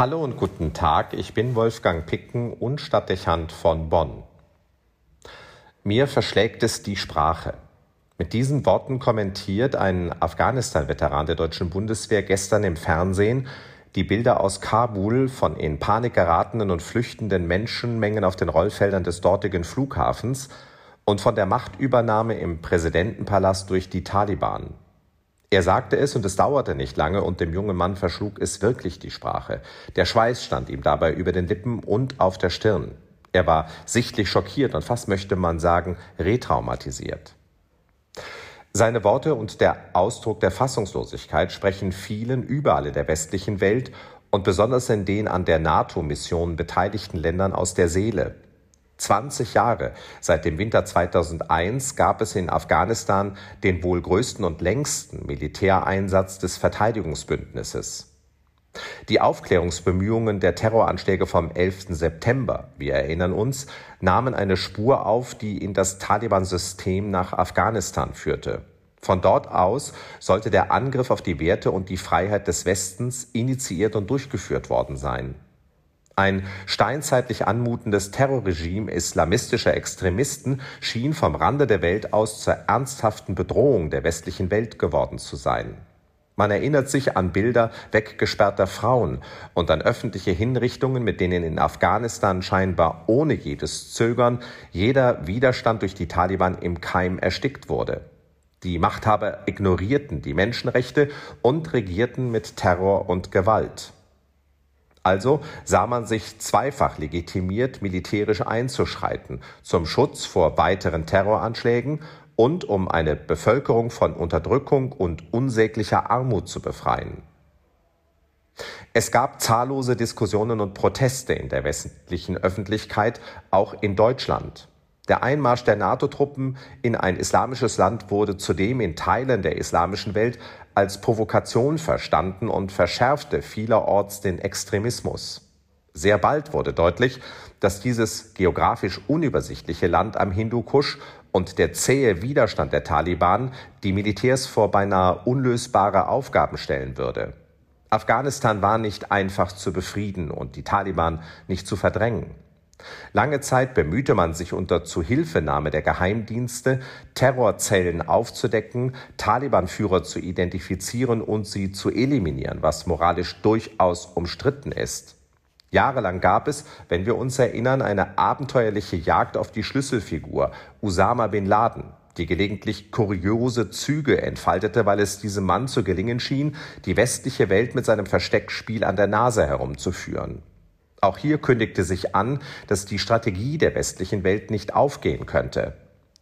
Hallo und guten Tag, ich bin Wolfgang Picken und Stadtdechant von Bonn. Mir verschlägt es die Sprache. Mit diesen Worten kommentiert ein Afghanistan-Veteran der deutschen Bundeswehr gestern im Fernsehen die Bilder aus Kabul von in Panik geratenen und flüchtenden Menschenmengen auf den Rollfeldern des dortigen Flughafens und von der Machtübernahme im Präsidentenpalast durch die Taliban. Er sagte es und es dauerte nicht lange und dem jungen Mann verschlug es wirklich die Sprache. Der Schweiß stand ihm dabei über den Lippen und auf der Stirn. Er war sichtlich schockiert und fast möchte man sagen retraumatisiert. Seine Worte und der Ausdruck der Fassungslosigkeit sprechen vielen überall in der westlichen Welt und besonders in den an der NATO-Mission beteiligten Ländern aus der Seele. 20 Jahre seit dem Winter 2001 gab es in Afghanistan den wohl größten und längsten Militäreinsatz des Verteidigungsbündnisses. Die Aufklärungsbemühungen der Terroranschläge vom 11. September, wir erinnern uns, nahmen eine Spur auf, die in das Taliban-System nach Afghanistan führte. Von dort aus sollte der Angriff auf die Werte und die Freiheit des Westens initiiert und durchgeführt worden sein. Ein steinzeitlich anmutendes Terrorregime islamistischer Extremisten schien vom Rande der Welt aus zur ernsthaften Bedrohung der westlichen Welt geworden zu sein. Man erinnert sich an Bilder weggesperrter Frauen und an öffentliche Hinrichtungen, mit denen in Afghanistan scheinbar ohne jedes Zögern jeder Widerstand durch die Taliban im Keim erstickt wurde. Die Machthaber ignorierten die Menschenrechte und regierten mit Terror und Gewalt. Also sah man sich zweifach legitimiert, militärisch einzuschreiten, zum Schutz vor weiteren Terroranschlägen und um eine Bevölkerung von Unterdrückung und unsäglicher Armut zu befreien. Es gab zahllose Diskussionen und Proteste in der westlichen Öffentlichkeit, auch in Deutschland. Der Einmarsch der NATO-Truppen in ein islamisches Land wurde zudem in Teilen der islamischen Welt als Provokation verstanden und verschärfte vielerorts den Extremismus. Sehr bald wurde deutlich, dass dieses geografisch unübersichtliche Land am Hindukusch und der zähe Widerstand der Taliban die Militärs vor beinahe unlösbare Aufgaben stellen würde. Afghanistan war nicht einfach zu befrieden und die Taliban nicht zu verdrängen. Lange Zeit bemühte man sich unter Zuhilfenahme der Geheimdienste, Terrorzellen aufzudecken, Taliban-Führer zu identifizieren und sie zu eliminieren, was moralisch durchaus umstritten ist. Jahrelang gab es, wenn wir uns erinnern, eine abenteuerliche Jagd auf die Schlüsselfigur Usama bin Laden, die gelegentlich kuriose Züge entfaltete, weil es diesem Mann zu gelingen schien, die westliche Welt mit seinem Versteckspiel an der Nase herumzuführen. Auch hier kündigte sich an, dass die Strategie der westlichen Welt nicht aufgehen könnte.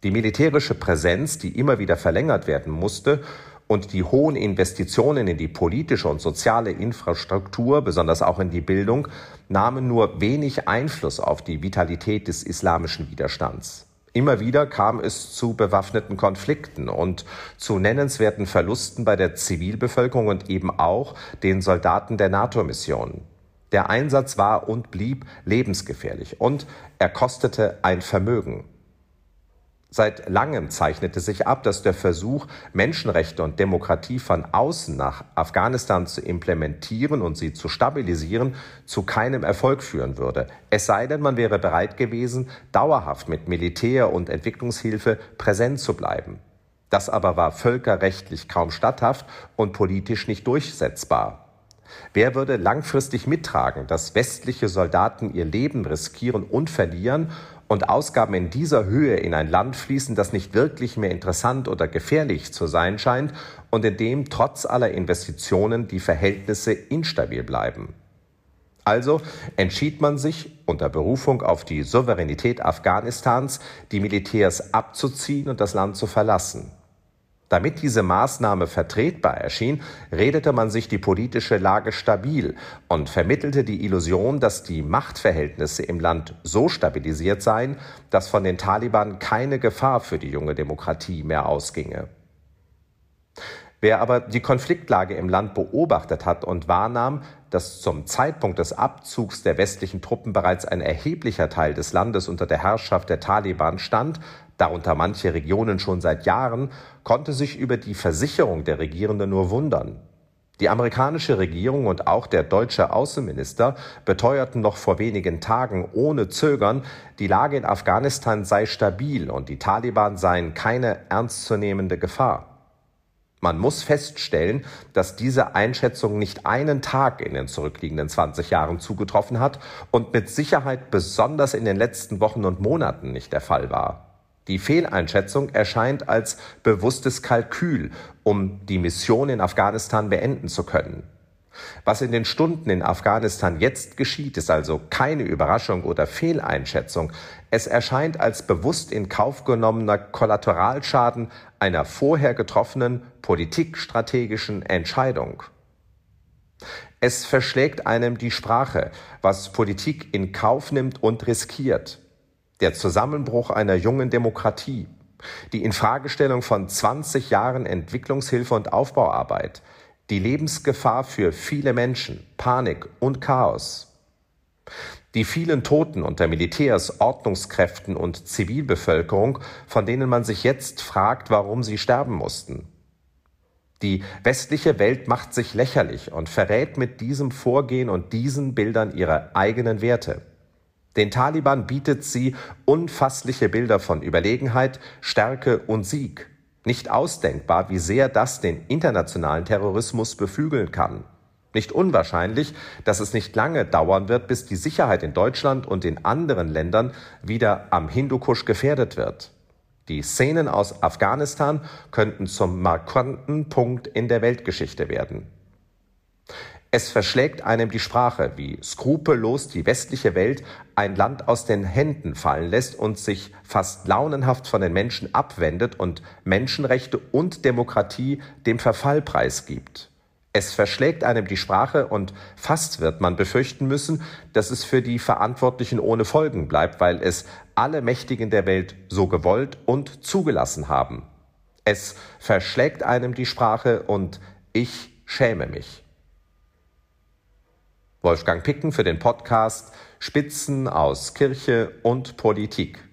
Die militärische Präsenz, die immer wieder verlängert werden musste, und die hohen Investitionen in die politische und soziale Infrastruktur, besonders auch in die Bildung, nahmen nur wenig Einfluss auf die Vitalität des islamischen Widerstands. Immer wieder kam es zu bewaffneten Konflikten und zu nennenswerten Verlusten bei der Zivilbevölkerung und eben auch den Soldaten der NATO-Mission. Der Einsatz war und blieb lebensgefährlich und er kostete ein Vermögen. Seit langem zeichnete sich ab, dass der Versuch, Menschenrechte und Demokratie von außen nach Afghanistan zu implementieren und sie zu stabilisieren, zu keinem Erfolg führen würde. Es sei denn, man wäre bereit gewesen, dauerhaft mit Militär und Entwicklungshilfe präsent zu bleiben. Das aber war völkerrechtlich kaum statthaft und politisch nicht durchsetzbar. Wer würde langfristig mittragen, dass westliche Soldaten ihr Leben riskieren und verlieren und Ausgaben in dieser Höhe in ein Land fließen, das nicht wirklich mehr interessant oder gefährlich zu sein scheint und in dem trotz aller Investitionen die Verhältnisse instabil bleiben? Also entschied man sich unter Berufung auf die Souveränität Afghanistans, die Militärs abzuziehen und das Land zu verlassen. Damit diese Maßnahme vertretbar erschien, redete man sich die politische Lage stabil und vermittelte die Illusion, dass die Machtverhältnisse im Land so stabilisiert seien, dass von den Taliban keine Gefahr für die junge Demokratie mehr ausginge. Wer aber die Konfliktlage im Land beobachtet hat und wahrnahm, dass zum Zeitpunkt des Abzugs der westlichen Truppen bereits ein erheblicher Teil des Landes unter der Herrschaft der Taliban stand, darunter manche Regionen schon seit Jahren, konnte sich über die Versicherung der Regierenden nur wundern. Die amerikanische Regierung und auch der deutsche Außenminister beteuerten noch vor wenigen Tagen ohne Zögern, die Lage in Afghanistan sei stabil und die Taliban seien keine ernstzunehmende Gefahr. Man muss feststellen, dass diese Einschätzung nicht einen Tag in den zurückliegenden 20 Jahren zugetroffen hat und mit Sicherheit besonders in den letzten Wochen und Monaten nicht der Fall war. Die Fehleinschätzung erscheint als bewusstes Kalkül, um die Mission in Afghanistan beenden zu können. Was in den Stunden in Afghanistan jetzt geschieht, ist also keine Überraschung oder Fehleinschätzung. Es erscheint als bewusst in Kauf genommener Kollateralschaden einer vorher getroffenen politikstrategischen Entscheidung. Es verschlägt einem die Sprache, was Politik in Kauf nimmt und riskiert der Zusammenbruch einer jungen Demokratie, die Infragestellung von 20 Jahren Entwicklungshilfe und Aufbauarbeit, die Lebensgefahr für viele Menschen, Panik und Chaos. Die vielen Toten unter Militärs, Ordnungskräften und Zivilbevölkerung, von denen man sich jetzt fragt, warum sie sterben mussten. Die westliche Welt macht sich lächerlich und verrät mit diesem Vorgehen und diesen Bildern ihre eigenen Werte. Den Taliban bietet sie unfassliche Bilder von Überlegenheit, Stärke und Sieg. Nicht ausdenkbar, wie sehr das den internationalen Terrorismus beflügeln kann. Nicht unwahrscheinlich, dass es nicht lange dauern wird, bis die Sicherheit in Deutschland und in anderen Ländern wieder am Hindukusch gefährdet wird. Die Szenen aus Afghanistan könnten zum markanten Punkt in der Weltgeschichte werden. Es verschlägt einem die Sprache, wie skrupellos die westliche Welt ein Land aus den Händen fallen lässt und sich fast launenhaft von den Menschen abwendet und Menschenrechte und Demokratie dem Verfall preisgibt. Es verschlägt einem die Sprache und fast wird man befürchten müssen, dass es für die Verantwortlichen ohne Folgen bleibt, weil es alle Mächtigen der Welt so gewollt und zugelassen haben. Es verschlägt einem die Sprache und ich schäme mich. Wolfgang Picken für den Podcast Spitzen aus Kirche und Politik.